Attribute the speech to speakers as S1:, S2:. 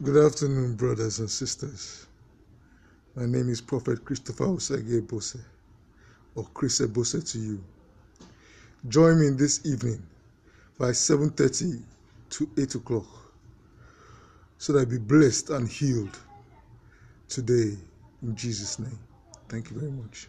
S1: Good afternoon, brothers and sisters. My name is Prophet Christopher Osage Bose, or Chris Bose to you. Join me this evening by 7.30 to 8 o'clock so that I be blessed and healed today in Jesus' name. Thank you very much.